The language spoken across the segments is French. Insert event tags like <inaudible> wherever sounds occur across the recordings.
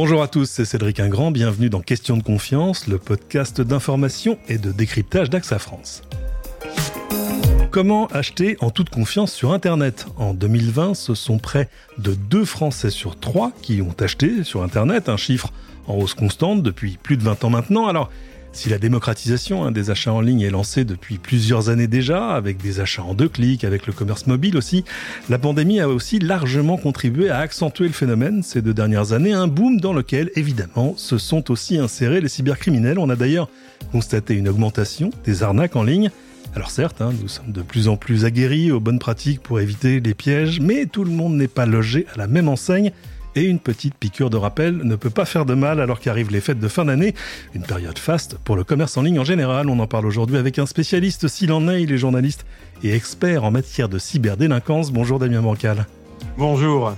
Bonjour à tous, c'est Cédric Ingrand, bienvenue dans Question de confiance, le podcast d'information et de décryptage d'AXA France. Comment acheter en toute confiance sur Internet? En 2020, ce sont près de 2 Français sur 3 qui ont acheté sur Internet, un chiffre en hausse constante depuis plus de 20 ans maintenant. Alors, si la démocratisation hein, des achats en ligne est lancée depuis plusieurs années déjà, avec des achats en deux clics, avec le commerce mobile aussi, la pandémie a aussi largement contribué à accentuer le phénomène ces deux dernières années, un boom dans lequel, évidemment, se sont aussi insérés les cybercriminels. On a d'ailleurs constaté une augmentation des arnaques en ligne. Alors certes, hein, nous sommes de plus en plus aguerris aux bonnes pratiques pour éviter les pièges, mais tout le monde n'est pas logé à la même enseigne et une petite piqûre de rappel ne peut pas faire de mal alors qu'arrivent les fêtes de fin d'année, une période faste pour le commerce en ligne en général. On en parle aujourd'hui avec un spécialiste s'il en est, il est journaliste et expert en matière de cyberdélinquance. Bonjour Damien Bancal. Bonjour.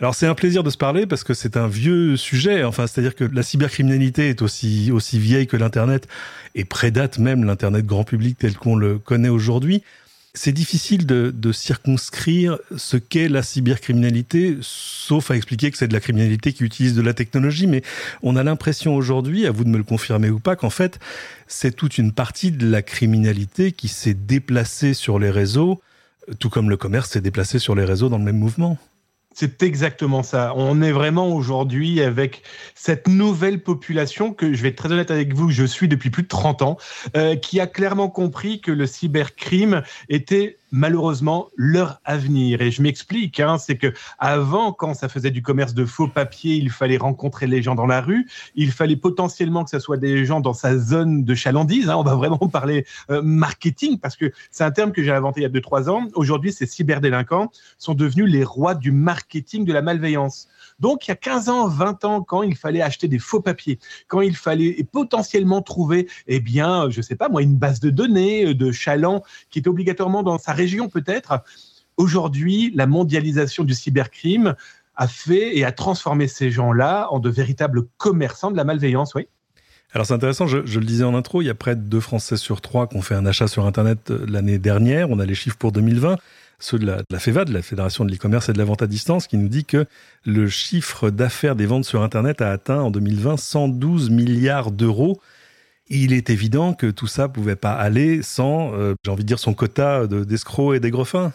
Alors c'est un plaisir de se parler parce que c'est un vieux sujet. Enfin, c'est-à-dire que la cybercriminalité est aussi aussi vieille que l'internet et prédate même l'internet grand public tel qu'on le connaît aujourd'hui. C'est difficile de, circonscrire ce qu'est la cybercriminalité, sauf à expliquer que c'est de la criminalité qui utilise de la technologie, mais on a l'impression aujourd'hui, à vous de me le confirmer ou pas, qu'en fait, c'est toute une partie de la criminalité qui s'est déplacée sur les réseaux, tout comme le commerce s'est déplacé sur les réseaux dans le même mouvement. C'est exactement ça. On est vraiment aujourd'hui avec cette nouvelle population que je vais être très honnête avec vous, je suis depuis plus de 30 ans, euh, qui a clairement compris que le cybercrime était malheureusement leur avenir. Et je m'explique, hein, c'est que avant, quand ça faisait du commerce de faux papiers, il fallait rencontrer les gens dans la rue, il fallait potentiellement que ce soit des gens dans sa zone de chalandise. Hein, on va vraiment <laughs> parler euh, marketing parce que c'est un terme que j'ai inventé il y a 2-3 ans. Aujourd'hui, ces cyberdélinquants sont devenus les rois du marketing de la malveillance. Donc, il y a 15 ans, 20 ans, quand il fallait acheter des faux papiers, quand il fallait potentiellement trouver, eh bien, je sais pas moi, une base de données euh, de chaland qui est obligatoirement dans sa région peut-être. Aujourd'hui, la mondialisation du cybercrime a fait et a transformé ces gens-là en de véritables commerçants de la malveillance, oui. Alors c'est intéressant, je, le disais en intro, il y a près de 2 Français sur 3 qui ont fait un achat sur Internet euh, l'année dernière, on a les chiffres pour 2020 ceux de la, de FEVA, de la Fédération de l'e-commerce et de la vente à distance, qui nous dit que le chiffre d'affaires des ventes sur Internet a atteint en 2020 112 milliards d'euros. Il est évident que tout ça pouvait pas aller sans, euh, j'ai envie de dire, son quota d'escrocs et d'aigrefins.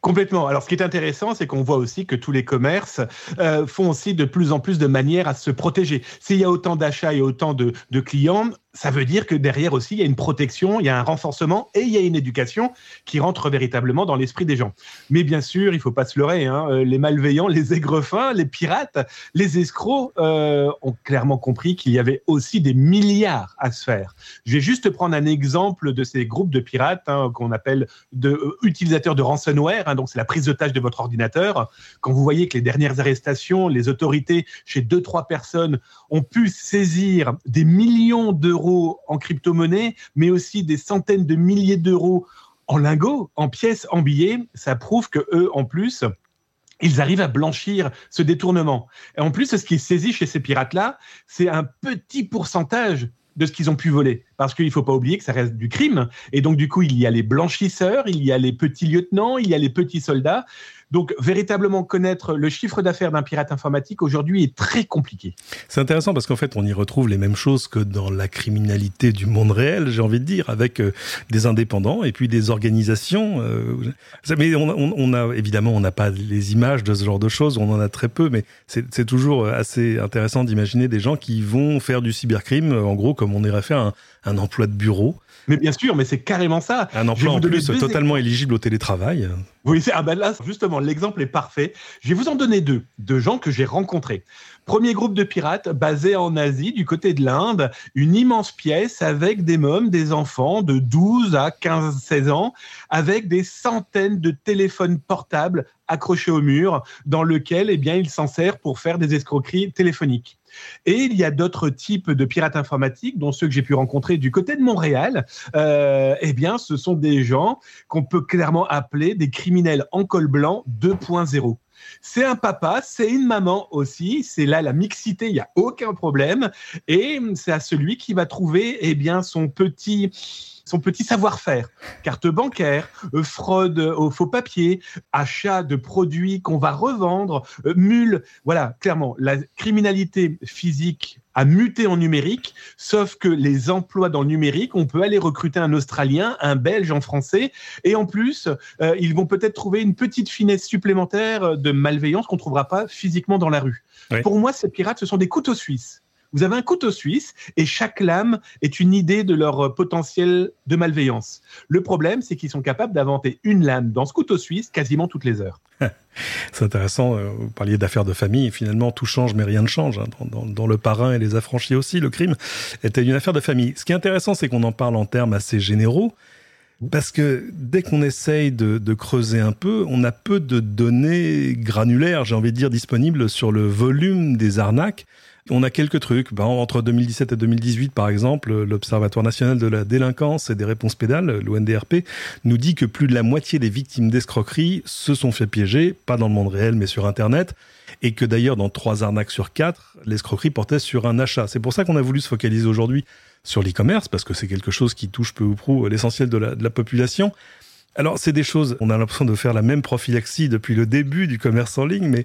Complètement. Alors, ce qui est intéressant, c'est qu'on voit aussi que tous les commerces euh, font aussi de plus en plus de manières à se protéger. S'il y a autant d'achats et autant de, de clients, ça veut dire que derrière aussi, il y a une protection, il y a un renforcement et il y a une éducation qui rentre véritablement dans l'esprit des gens. Mais bien sûr, il faut pas se leurrer. Hein, euh, les malveillants, les aigrefins, les pirates, les escrocs euh, ont clairement compris qu'il y avait aussi des milliards à se faire. Je vais juste prendre un exemple de ces groupes de pirates hein, qu'on appelle de, euh, utilisateurs de ransomware. Hein, donc, c'est la prise d'otage de votre ordinateur. Quand vous voyez que les dernières arrestations, les autorités, chez deux, trois personnes, ont pu saisir des millions d'euros en crypto-monnaie, mais aussi des centaines de milliers d'euros en lingots, en pièces, en billets, ça prouve que eux, en plus, ils arrivent à blanchir ce détournement. Et en plus, ce qui est chez ces pirates-là, c'est un petit pourcentage de ce qu'ils ont pu voler. Parce qu'il ne faut pas oublier que ça reste du crime. Et donc, du coup, il y a les blanchisseurs, il y a les petits lieutenants, il y a les petits soldats. Donc, véritablement connaître le chiffre d'affaires d'un pirate informatique aujourd'hui est très compliqué. C'est intéressant parce qu'en fait, on y retrouve les mêmes choses que dans la criminalité du monde réel, j'ai envie de dire, avec euh, des indépendants et puis des organisations. Euh, mais on, on, a évidemment, on n'a pas les images de ce genre de choses, on en a très peu, mais c'est toujours assez intéressant d'imaginer des gens qui vont faire du cybercrime, en gros, comme on irait faire un, un emploi de bureau mais bien sûr, mais c'est carrément ça. Un emploi en plus totalement éligible au télétravail. Oui, ah ben là, justement, l'exemple est parfait. Je vais vous en donner deux, deux gens que j'ai rencontrés. Premier groupe de pirates basé en Asie, du côté de l'Inde, une immense pièce avec des mômes, des enfants de 12 à 15-16 ans, avec des centaines de téléphones portables accrochés au mur, dans lequel eh bien, il s'en sert pour faire des escroqueries téléphoniques. Et il y a d'autres types de pirates informatiques, dont ceux que j'ai pu rencontrer du côté de Montréal. Euh, eh bien, ce sont des gens qu'on peut clairement appeler des criminels en col blanc 2.0. C'est un papa, c'est une maman aussi. C'est là la mixité, il n'y a aucun problème. Et c'est à celui qui va trouver eh bien, son petit son petit savoir-faire. Carte bancaire, euh, fraude au faux papier, achat de produits qu'on va revendre, euh, mule. Voilà, clairement, la criminalité physique a muté en numérique, sauf que les emplois dans le numérique, on peut aller recruter un Australien, un Belge en français, et en plus, euh, ils vont peut-être trouver une petite finesse supplémentaire de malveillance qu'on ne trouvera pas physiquement dans la rue. Pour moi, ces pirates, ce sont des couteaux suisses. Vous avez un couteau suisse et chaque lame est une idée de leur potentiel de malveillance. Le problème, c'est qu'ils sont capables d'inventer une lame dans ce couteau suisse quasiment toutes les heures. <laughs> c'est intéressant, euh, vous parliez d'affaires de famille, finalement tout change mais rien ne change. Hein. Dans, le parrain et les affranchis aussi, le crime était une affaire de famille. Ce qui est intéressant, c'est qu'on en parle en termes assez généraux. Parce que dès qu'on essaye de, de, creuser un peu, on a peu de données granulaires, j'ai envie de dire, disponibles sur le volume des arnaques. On a quelques trucs. Ben, entre 2017 et 2018, par exemple, l'Observatoire national de la délinquance et des réponses pédales, l'ONDRP, nous dit que plus de la moitié des victimes d'escroquerie se sont fait piéger, pas dans le monde réel, mais sur Internet, et que d'ailleurs, dans trois arnaques sur quatre, l'escroquerie portait sur un achat. C'est pour ça qu'on a voulu se focaliser aujourd'hui sur l'e-commerce, parce que c'est quelque chose qui touche peu ou prou l'essentiel de la population. Alors, c'est des choses, on a l'impression de faire la même prophylaxie depuis le début du commerce en ligne, mais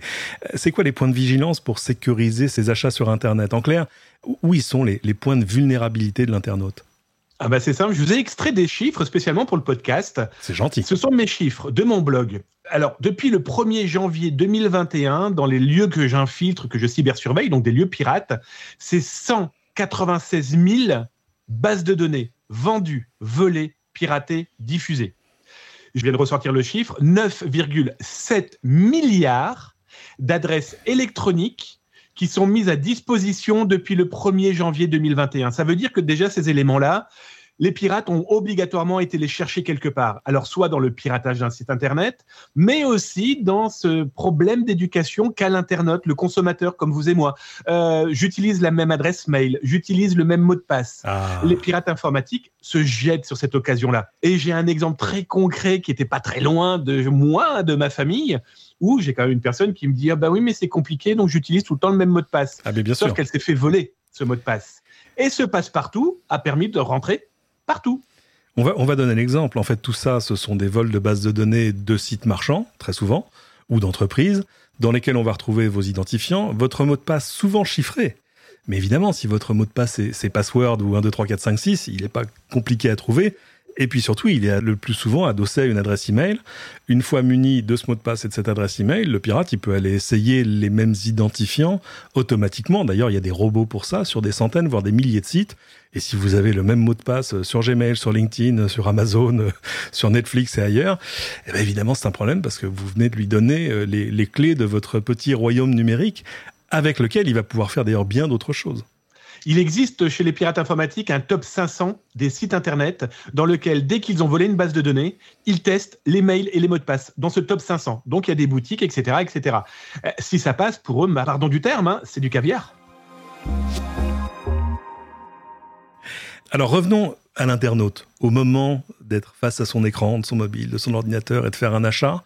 euh, c'est quoi les points de vigilance pour sécuriser ces achats sur Internet? En clair, où sont les, points de vulnérabilité de l'internaute? Ah bah c'est simple, je vous ai extrait des chiffres spécialement pour le podcast. C'est gentil. Ce sont mes chiffres de mon blog. Alors, depuis le 1er janvier 2021, dans les lieux que j'infiltre, que je cybersurveille, donc des lieux pirates, c'est 196 000 bases de données vendues, volées, piratées, diffusées je viens de ressortir le chiffre, 9,7 milliards d'adresses électroniques qui sont mises à disposition depuis le 1er janvier 2021. Ça veut dire que déjà ces éléments-là, les pirates ont obligatoirement été les chercher quelque part. Alors, soit dans le piratage d'un site Internet, mais aussi dans ce problème d'éducation qu'a l'internaute, le consommateur comme vous et moi. Euh, j'utilise la même adresse mail, j'utilise le même mot de passe. Ah. Les pirates informatiques se jettent sur cette occasion-là. Et j'ai un exemple très concret qui n'était pas très loin de moi, de ma famille, où j'ai quand même une personne qui me dit ah bah oui, mais c'est compliqué, donc j'utilise tout le temps le même mot de passe. Ah, bien Sauf qu'elle s'est fait voler ce mot de passe. Et ce passe-partout a permis de rentrer partout. On va, on va donner l'exemple. En fait, tout ça, ce sont des vols de bases de données de sites marchands, très souvent, ou d'entreprises, dans lesquels on va retrouver vos identifiants, votre mot de passe souvent chiffré. Mais évidemment, si votre mot de passe c'est password ou 1, 2, 3, 4, 5, 6, il n'est pas compliqué à trouver. Et puis surtout, il est le plus souvent adossé à une adresse email. Une fois muni de ce mot de passe et de cette adresse email, le pirate, il peut aller essayer les mêmes identifiants automatiquement. D'ailleurs, il y a des robots pour ça sur des centaines, voire des milliers de sites. Et si vous avez le même mot de passe sur Gmail, sur LinkedIn, sur Amazon, <laughs> sur Netflix et ailleurs, eh bien évidemment, c'est un problème parce que vous venez de lui donner euh, les clés de votre petit royaume numérique avec lequel il va pouvoir faire d'ailleurs bien d'autres choses. Il existe chez les pirates informatiques un top 500 des sites internet dans lequel, dès qu'ils ont volé une base de données, ils testent les mails et les mots de passe dans ce top 500. Donc il y a des boutiques, etc. etc. Euh, si ça passe, pour eux, pardon du terme, hein, c'est du caviar. Alors revenons à l'internaute, au moment d'être face à son écran, de son mobile, de son ordinateur et de faire un achat.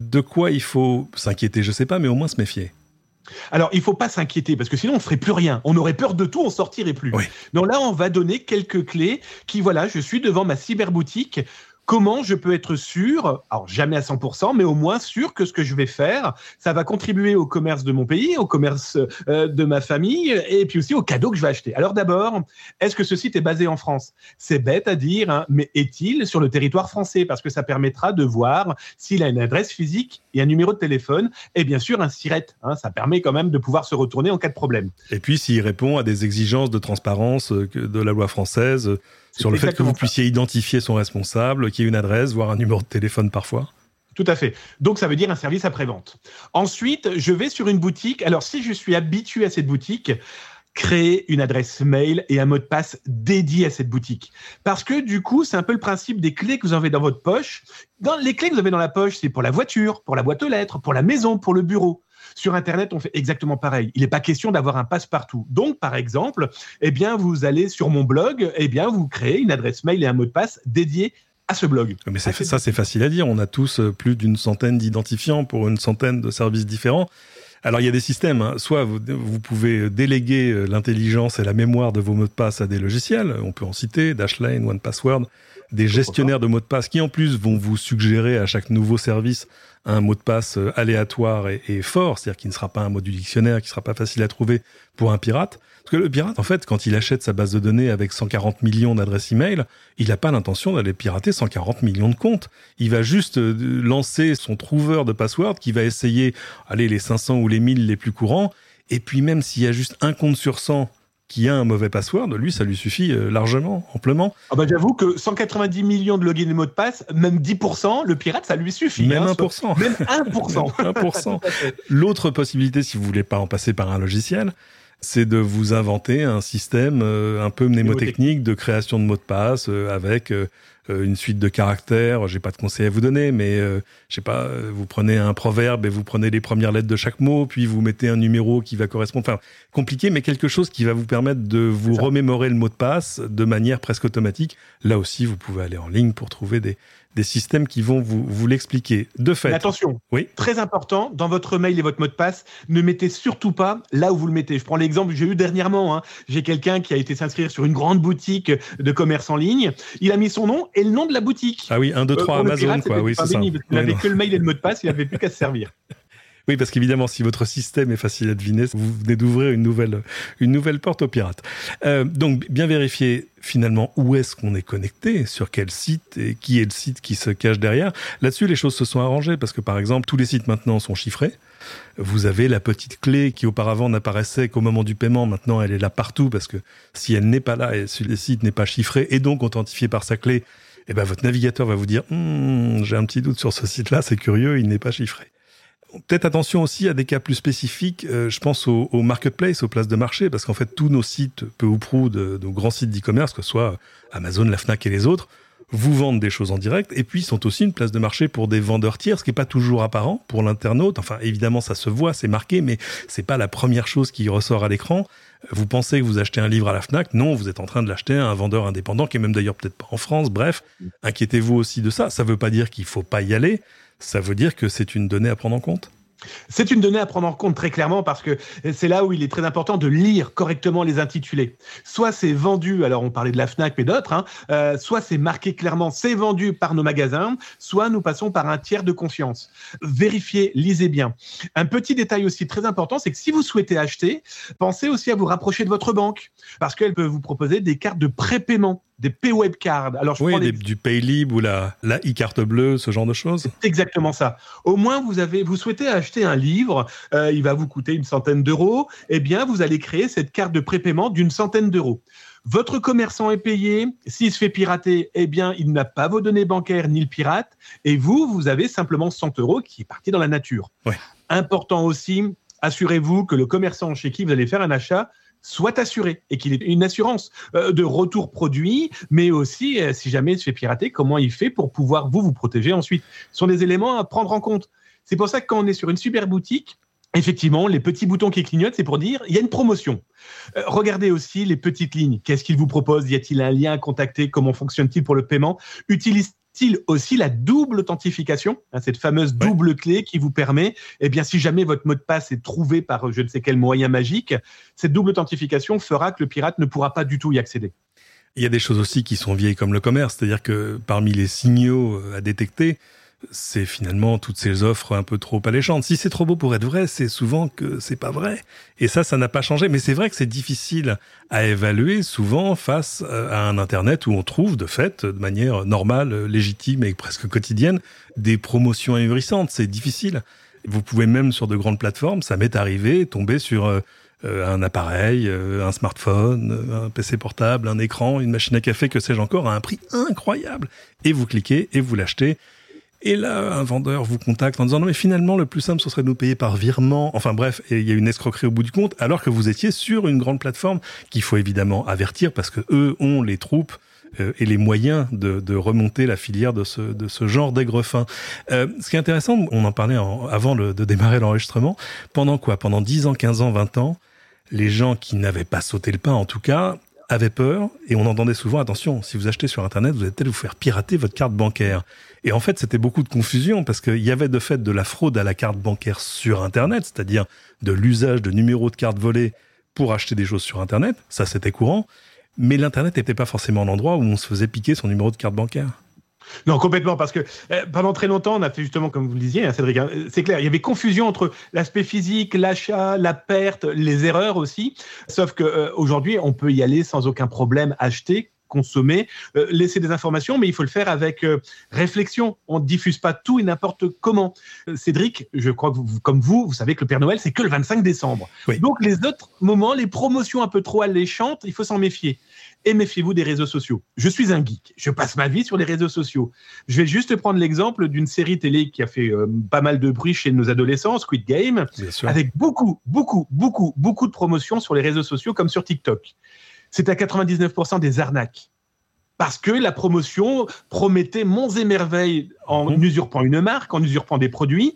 De quoi il faut s'inquiéter, je ne sais pas, mais au moins se méfier. Alors, il faut pas s'inquiéter parce que sinon on ferait plus rien. On aurait peur de tout, on sortirait plus. Donc là, on va donner quelques clés qui, voilà, je suis devant ma cyberboutique comment je peux être sûr, alors jamais à 100%, mais au moins sûr que ce que je vais faire, ça va contribuer au commerce de mon pays, au commerce euh, de ma famille, et puis aussi aux cadeaux que je vais acheter. Alors d'abord, est-ce que ce site est basé en France? C'est bête à dire, hein, mais est-il sur le territoire français? Parce que ça permettra de voir s'il a une adresse physique et un numéro de téléphone, et bien sûr un SIRET. Hein, ça permet quand même de pouvoir se retourner en cas de problème. Et puis s'il répond à des exigences de transparence euh, de la loi française, sur le fait que vous puissiez identifier son responsable, qu'il y ait une adresse, voire un numéro de téléphone parfois tout à fait. Donc, ça veut dire un service après-vente. Ensuite, je vais sur une boutique. Alors, si je suis habitué à cette boutique, créer une adresse mail et un mot de passe dédié à cette boutique. Parce que du coup, c'est un peu le principe des clés que vous avez dans votre poche. Dans les clés que vous avez dans la poche, c'est pour la voiture, pour la boîte aux lettres, pour la maison, pour le bureau. Sur Internet, on fait exactement pareil. Il n'est pas question d'avoir un passe-partout. Donc, par exemple, eh bien, vous allez sur mon blog, eh bien, vous créez une adresse mail et un mot de passe dédié à ce blog. Mais ça, c'est facile à dire. On a tous euh, plus d'une centaine d'identifiants pour une centaine de services différents. Alors il y a des systèmes, hein. soit vous, vous, pouvez déléguer euh, l'intelligence et la mémoire de vos mots de passe à des logiciels, on peut en citer, Dashlane, OnePassword, des gestionnaires de mots de passe qui en plus vont vous suggérer à chaque nouveau service un mot de passe euh, aléatoire et, fort, c'est-à-dire qui ne sera pas un mot du dictionnaire, qui sera pas facile à trouver pour un pirate. Parce que le pirate, en fait, quand il achète sa base de données avec 140 millions d'adresses email, il n'a pas l'intention d'aller pirater 140 millions de comptes. Il va juste euh, lancer son trouveur de password qui va essayer, allez, les 500 ou les 1000 les plus courants. Et puis même s'il y a juste un compte sur 100 qui a un mauvais password, lui, ça lui suffit euh, largement, amplement. Ah bah j'avoue que 190 millions de logins et mots de passe, même 10%, le pirate, ça lui suffit. Même 1%. Hein, même 1%. 1%. <laughs> <laughs> L'autre possibilité, si vous voulez pas en passer par un logiciel, c'est de vous inventer un système euh, un peu mnémotechnique de création de mots de passe euh, avec euh, une suite de caractères. J'ai pas de conseils à vous donner, mais je sais pas, vous prenez un proverbe et vous prenez les premières lettres de chaque mot, puis vous mettez un numéro qui va correspondre. Enfin, compliqué, mais quelque chose qui va vous permettre de vous remémorer le mot de passe de manière presque automatique. Là aussi, vous pouvez aller en ligne pour trouver des, des systèmes qui vont vous, vous l'expliquer. De fait. attention, oui. très important, dans votre mail et votre mot de passe, ne mettez surtout pas là où vous le mettez. Je prends l'exemple que j'ai eu dernièrement. Hein. J'ai quelqu'un qui a été s'inscrire sur une grande boutique de commerce en ligne. Il a mis son nom et le nom de la boutique. Ah oui, 1, 2, 3 Amazon, quoi. Oui, c'est ça. Il n'avait que le mail et le mot de passe, il n'avait plus qu'à se <laughs> servir. Oui, parce qu'évidemment, si votre système est facile à deviner, vous venez d'ouvrir une nouvelle, une nouvelle porte aux pirates. Euh, donc, bien vérifier finalement où est-ce qu'on est connecté, sur quel site et qui est le site qui se cache derrière. Là-dessus, les choses se sont arrangées parce que, par exemple, tous les sites maintenant sont chiffrés. Vous avez la petite clé qui auparavant n'apparaissait qu'au moment du paiement. Maintenant, elle est là partout parce que si elle n'est pas là et si le site n'est pas chiffré et donc authentifié par sa clé, eh ben, votre navigateur va vous dire, hm, j'ai un petit doute sur ce site-là, c'est curieux, il n'est pas chiffré. Peut-être attention aussi à des cas plus spécifiques. Euh, je pense aux au marketplace, aux places de marché, parce qu'en fait, tous nos sites, peu ou prou, de, de grands sites d'e-commerce, que ce soit Amazon, la Fnac et les autres, vous vendent des choses en direct et puis sont aussi une place de marché pour des vendeurs tiers, ce qui n'est pas toujours apparent pour l'internaute. Enfin, évidemment, ça se voit, c'est marqué, mais c'est pas la première chose qui ressort à l'écran. Vous pensez que vous achetez un livre à la Fnac? Non, vous êtes en train de l'acheter à un vendeur indépendant qui est même d'ailleurs peut-être pas en France. Bref, inquiétez-vous aussi de ça. Ça ne veut pas dire qu'il faut pas y aller ça veut dire que c'est une donnée à prendre en compte? C'est une donnée à prendre en compte très clairement parce que c'est là où il est très important de lire correctement les intitulés. Soit c'est vendu, alors on parlait de la FNAC mais d'autres, hein, euh, soit c'est marqué clairement c'est vendu par nos magasins, soit nous passons par un tiers de confiance. Vérifiez, lisez bien. Un petit détail aussi très important, c'est que si vous souhaitez acheter, pensez aussi à vous rapprocher de votre banque parce qu'elle peut vous proposer des cartes de prépaiement des P-Web cards. Alors, je oui, du Paylib ou la, la e-carte bleue, ce genre de choses. C'est exactement ça. Au moins, vous avez, vous souhaitez acheter un livre, euh, il va vous coûter une centaine d'euros. Eh bien, vous allez créer cette carte de prépaiement d'une centaine d'euros. Votre commerçant est payé. S'il se fait pirater, eh bien, il n'a pas vos données bancaires ni le pirate. Et vous, vous avez simplement 100 euros qui est parti dans la nature. Important aussi, assurez-vous que le commerçant chez qui vous allez faire un achat soit assuré et qu'il ait une assurance euh, de retour produit, mais aussi, euh, si jamais il se fait pirater, comment il fait pour pouvoir vous vous protéger ensuite. Ce sont des éléments à prendre en compte. C'est pour ça que quand on est sur une super boutique, Effectivement, les petits boutons qui clignotent, c'est pour dire il y a une promotion. Euh, regardez aussi les petites lignes. Qu'est-ce qu'il vous propose? Y a-t-il un lien à contacter? Comment fonctionne-t-il pour le paiement? Utilise il aussi la double authentification, hein, cette fameuse double clé qui vous permet, eh bien, si jamais votre mot de passe est trouvé par je ne sais quel moyen magique, cette double authentification fera que le pirate ne pourra pas du tout y accéder. Il y a des choses aussi qui sont vieilles comme le commerce, c'est-à-dire que parmi les signaux à détecter, c'est finalement toutes ces offres un peu trop alléchantes. Si c'est trop beau pour être vrai, c'est souvent que c'est pas vrai. Et ça, ça n'a pas changé. Mais c'est vrai que c'est difficile à évaluer souvent face euh, à un Internet où on trouve, de fait, de manière normale, légitime et presque quotidienne, des promotions ahurissantes. C'est difficile. Vous pouvez même sur de grandes plateformes, ça m'est arrivé, tomber sur euh, euh, un appareil, un smartphone, un PC portable, un écran, une machine à café, que sais-je encore, à un prix incroyable. Et vous cliquez et vous l'achetez. Et là, un vendeur vous contacte en disant non mais finalement le plus simple ce serait de nous payer par virement. Enfin bref, il y a une escroquerie au bout du compte, alors que vous étiez sur une grande plateforme qu'il faut évidemment avertir parce que eux ont les troupes euh, et les moyens de, remonter la filière de ce, de ce genre d'aigrefin. Euh, ce qui est intéressant, on en parlait avant de démarrer l'enregistrement, pendant quoi? Pendant 10 ans, 15 ans, 20 ans, les gens qui n'avaient pas sauté le pas, en tout cas, avaient peur et on entendait souvent attention, si vous achetez sur Internet, vous allez peut-être vous faire pirater votre carte bancaire. Et en fait, c'était beaucoup de confusion parce qu'il y avait de fait de la fraude à la carte bancaire sur Internet, c'est-à-dire de l'usage de numéros de carte volés pour acheter des choses sur Internet. Ça, c'était courant. Mais l'Internet n'était pas forcément l'endroit où on se faisait piquer son numéro de carte bancaire. Non, complètement, parce que euh, pendant très longtemps, on a fait justement, comme vous le disiez, hein, Cédric, hein, c'est clair, il y avait confusion entre l'aspect physique, l'achat, la perte, les erreurs aussi. Sauf qu'aujourd'hui, euh, on peut y aller sans aucun problème, acheter, consommer, euh, laisser des informations, mais il faut le faire avec réflexion. On ne diffuse pas tout et n'importe comment. Cédric, je crois que vous, comme vous, vous savez que le Père Noël, c'est que le 25 décembre. Donc les autres moments, les promotions un peu trop alléchantes, il faut s'en méfier et méfiez-vous des réseaux sociaux. Je suis un geek, je passe ma vie sur les réseaux sociaux. Je vais juste prendre l'exemple d'une série télé qui a fait euh, pas mal de bruit chez nos adolescents, Squid Game, avec beaucoup, beaucoup, beaucoup, beaucoup de promotions sur les réseaux sociaux comme sur TikTok. C'est à 99% des arnaques. Parce que la promotion promettait monts et merveilles en mhm. usurpant une marque, en usurpant des produits,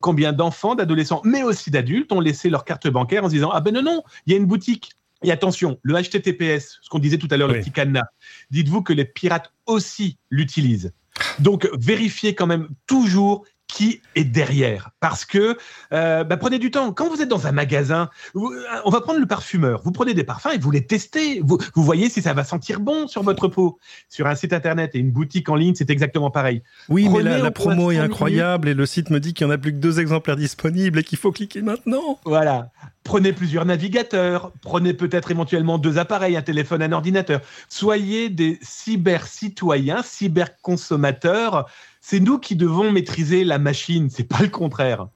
combien d'enfants, d'adolescents, mais aussi d'adultes ont laissé leur carte bancaire en se disant Ah ben non, non, il y a une boutique. Et attention, le HTTPS, ce qu'on disait tout à l'heure, le petit cadenas, dites-vous que les pirates aussi l'utilisent. Donc, vérifiez quand même toujours qui est derrière. Parce que, euh, bah, prenez du temps. Quand vous êtes dans un magasin, euh, on va prendre le parfumeur. Vous prenez des parfums et vous les testez. Vous, vous voyez si ça va sentir bon sur votre peau. Sur un site internet et une boutique en ligne, c'est exactement pareil. Oui, mais la, promo est incroyable et le site me dit qu'il n'y en a plus que deux exemplaires disponibles et qu'il faut cliquer maintenant. Voilà. Prenez plusieurs navigateurs, prenez peut-être éventuellement deux appareils, un téléphone, un ordinateur. Soyez des cyber-citoyens, cyber-consommateurs c'est nous qui devons maîtriser la machine, c'est pas le contraire.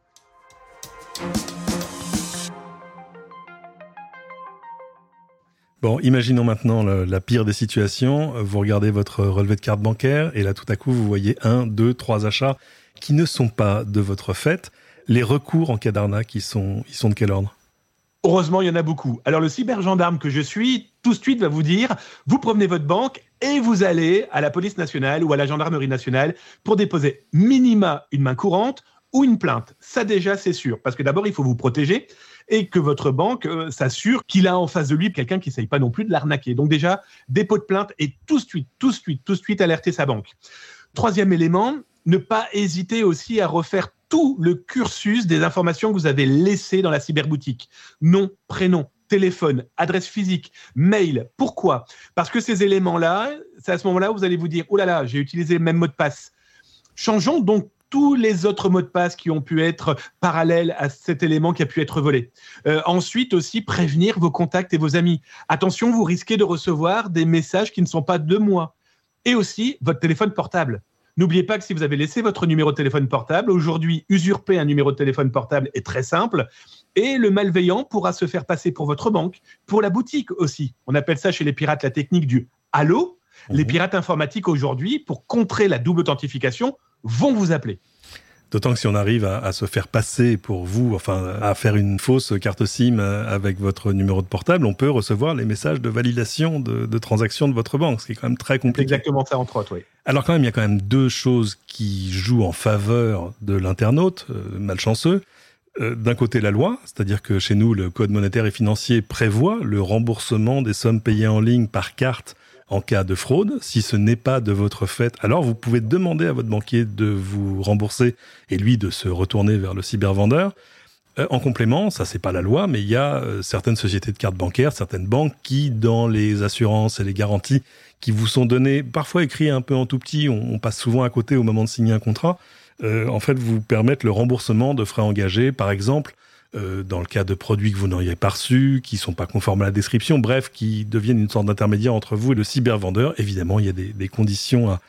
Bon, imaginons maintenant la pire des situations. Vous regardez votre relevé de carte bancaire et là, tout à coup, vous voyez un, deux, trois achats qui ne sont pas de votre fait. Les recours en cas d'arnaque, ils sont, ils sont de quel ordre? Heureusement, il y en a beaucoup. Alors, le cybergendarme que je suis, tout de suite, va vous dire, vous provenez votre banque et vous allez à la police nationale ou à la gendarmerie nationale pour déposer minima une main courante ou une plainte. Ça déjà, c'est sûr. Parce que d'abord, il faut vous protéger et que votre banque euh, s'assure qu'il a en face de lui quelqu'un qui ne pas non plus de l'arnaquer. Donc déjà, dépôt de plainte et tout de suite, tout de suite, tout de suite alerter sa banque. Troisième élément, ne pas hésiter aussi à refaire tout le cursus des informations que vous avez laissées dans la cyberboutique. Nom, prénom, téléphone, adresse physique, mail. Pourquoi? Parce que ces éléments-là, c'est à ce moment-là où vous allez vous dire, oh là là, j'ai utilisé le même mot de passe. Changeons donc tous les autres mots de passe qui ont pu être parallèles à cet élément qui a pu être volé. Euh, ensuite aussi, prévenir vos contacts et vos amis. Attention, vous risquez de recevoir des messages qui ne sont pas de moi. Et aussi, votre téléphone portable. N'oubliez pas que si vous avez laissé votre numéro de téléphone portable, aujourd'hui, usurper un numéro de téléphone portable est très simple. Et le malveillant pourra se faire passer pour votre banque, pour la boutique aussi. On appelle ça chez les pirates la technique du halo. Les mhm. pirates informatiques aujourd'hui, pour contrer la double authentification, vont vous appeler. D'autant que si on arrive à, se faire passer pour vous, enfin à faire une fausse carte SIM avec votre numéro de portable, on peut recevoir les messages de validation de, de transaction de votre banque, ce qui est quand même très compliqué. Exactement ça entre autres, oui. Alors quand même, il y a quand même deux choses qui jouent en faveur de l'internaute euh, malchanceux. Euh, d'un côté, la loi, c'est-à-dire que chez nous, le Code monétaire et financier prévoit le remboursement des sommes payées en ligne par carte en cas de fraude. Si ce n'est pas de votre fait, alors vous pouvez demander à votre banquier de vous rembourser et lui de se retourner vers le cybervendeur. Euh, en complément, ça c'est pas la loi, mais il y a euh, certaines sociétés de cartes bancaires, certaines banques qui, dans les assurances et les garanties qui vous sont données, parfois écrits un peu en tout petit, on, passe souvent à côté au moment de signer un contrat, euh, en fait vous permettent le remboursement de frais engagés, par exemple euh, dans le cas de produits que vous n'auriez pas reçus, qui sont pas conformes à la description, bref, qui deviennent une sorte d'intermédiaire entre vous et le cybervendeur. Évidemment, il y a des, conditions à,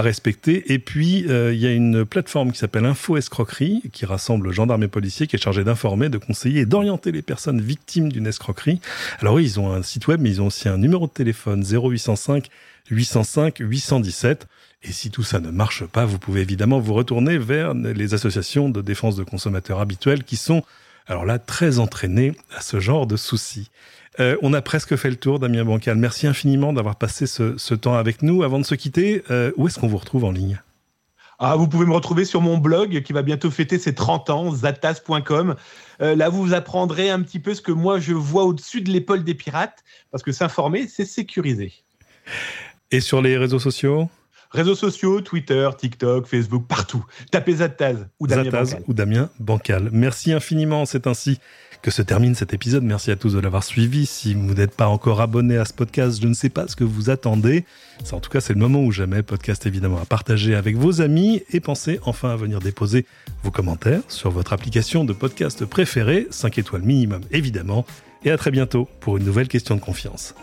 respecter. Et puis, euh, il y a une plateforme qui s'appelle Info Escroquerie, qui rassemble gendarmes et policiers, qui est chargée d'informer, de conseiller et d'orienter les personnes victimes d'une escroquerie. Alors oui, ils ont un site web, mais ils ont aussi un numéro de téléphone 0805 805 817. Et si tout ça ne marche pas, vous pouvez évidemment vous retourner vers les associations de défense de consommateurs habituelles qui sont alors là, très entraîné à ce genre de soucis. Euh, on a presque fait le tour, Damien Bancal. Merci infiniment d'avoir passé ce, temps avec nous. Avant de se quitter, euh, où est-ce qu'on vous retrouve en ligne? Ah, vous pouvez me retrouver sur mon blog qui va bientôt fêter ses 30 ans, zatas.com. Euh, là, vous apprendrez un petit peu ce que moi je vois au-dessus de l'épaule des pirates, parce que s'informer, c'est sécurisé. Et sur les réseaux sociaux? Réseaux sociaux, Twitter, TikTok, Facebook, partout. Tapez Zataz ou Damien Bancal. ou Damien Bancal. Merci infiniment. C'est ainsi que se termine cet épisode. Merci à tous de l'avoir suivi. Si vous n'êtes pas encore abonné à ce podcast, je ne sais pas ce que vous attendez. en tout cas, c'est le moment ou jamais. Podcast évidemment à partager avec vos amis et pensez enfin à venir déposer vos commentaires sur votre application de podcast préférée, 5 étoiles minimum évidemment. Et à très bientôt pour une nouvelle question de confiance.